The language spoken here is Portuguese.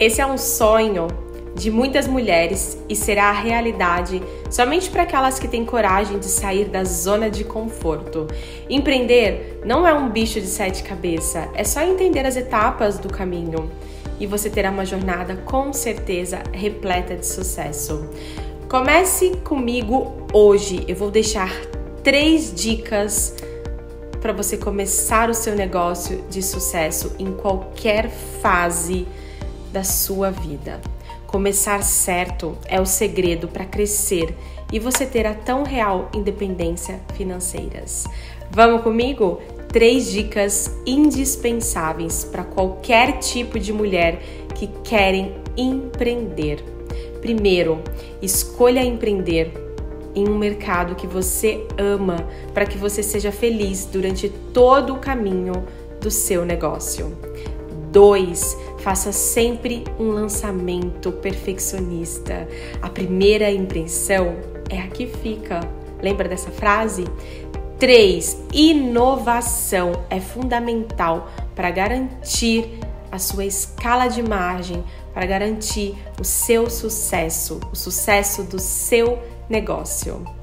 Esse é um sonho de muitas mulheres e será a realidade somente para aquelas que têm coragem de sair da zona de conforto. Empreender não é um bicho de sete cabeças, é só entender as etapas do caminho e você terá uma jornada com certeza repleta de sucesso. Comece comigo hoje. Eu vou deixar três dicas para você começar o seu negócio de sucesso em qualquer fase da sua vida. Começar certo é o segredo para crescer e você ter a tão real independência financeiras. Vamos comigo? Três dicas indispensáveis para qualquer tipo de mulher que querem empreender. Primeiro, escolha empreender em um mercado que você ama para que você seja feliz durante todo o caminho do seu negócio. 2. Faça sempre um lançamento perfeccionista. A primeira impressão é a que fica. Lembra dessa frase? 3. Inovação é fundamental para garantir a sua escala de margem, para garantir o seu sucesso, o sucesso do seu negócio.